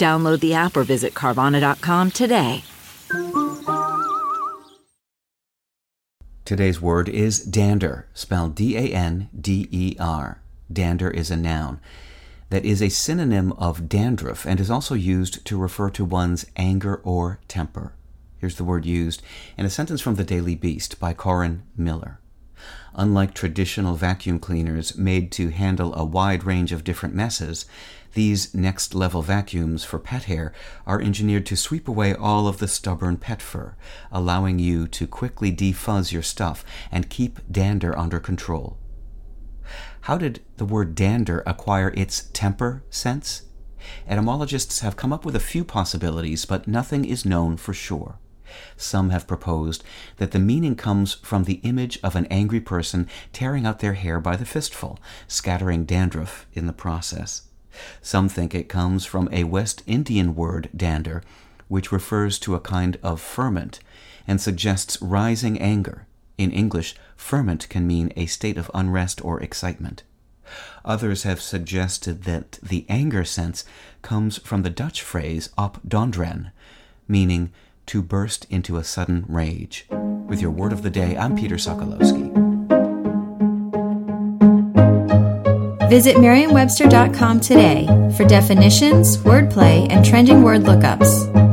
Download the app or visit Carvana.com today. Today's word is dander, spelled D A N D E R. Dander is a noun that is a synonym of dandruff and is also used to refer to one's anger or temper. Here's the word used in a sentence from the Daily Beast by Corin Miller. Unlike traditional vacuum cleaners made to handle a wide range of different messes, these next level vacuums for pet hair are engineered to sweep away all of the stubborn pet fur, allowing you to quickly defuzz your stuff and keep dander under control. How did the word dander acquire its temper sense? Etymologists have come up with a few possibilities, but nothing is known for sure. Some have proposed that the meaning comes from the image of an angry person tearing out their hair by the fistful, scattering dandruff in the process. Some think it comes from a West Indian word, dander, which refers to a kind of ferment and suggests rising anger. In English, ferment can mean a state of unrest or excitement. Others have suggested that the anger sense comes from the Dutch phrase op opdonderen, meaning to burst into a sudden rage. With your word of the day, I'm Peter Sokolowski. Visit Merriam-Webster.com today for definitions, wordplay, and trending word lookups.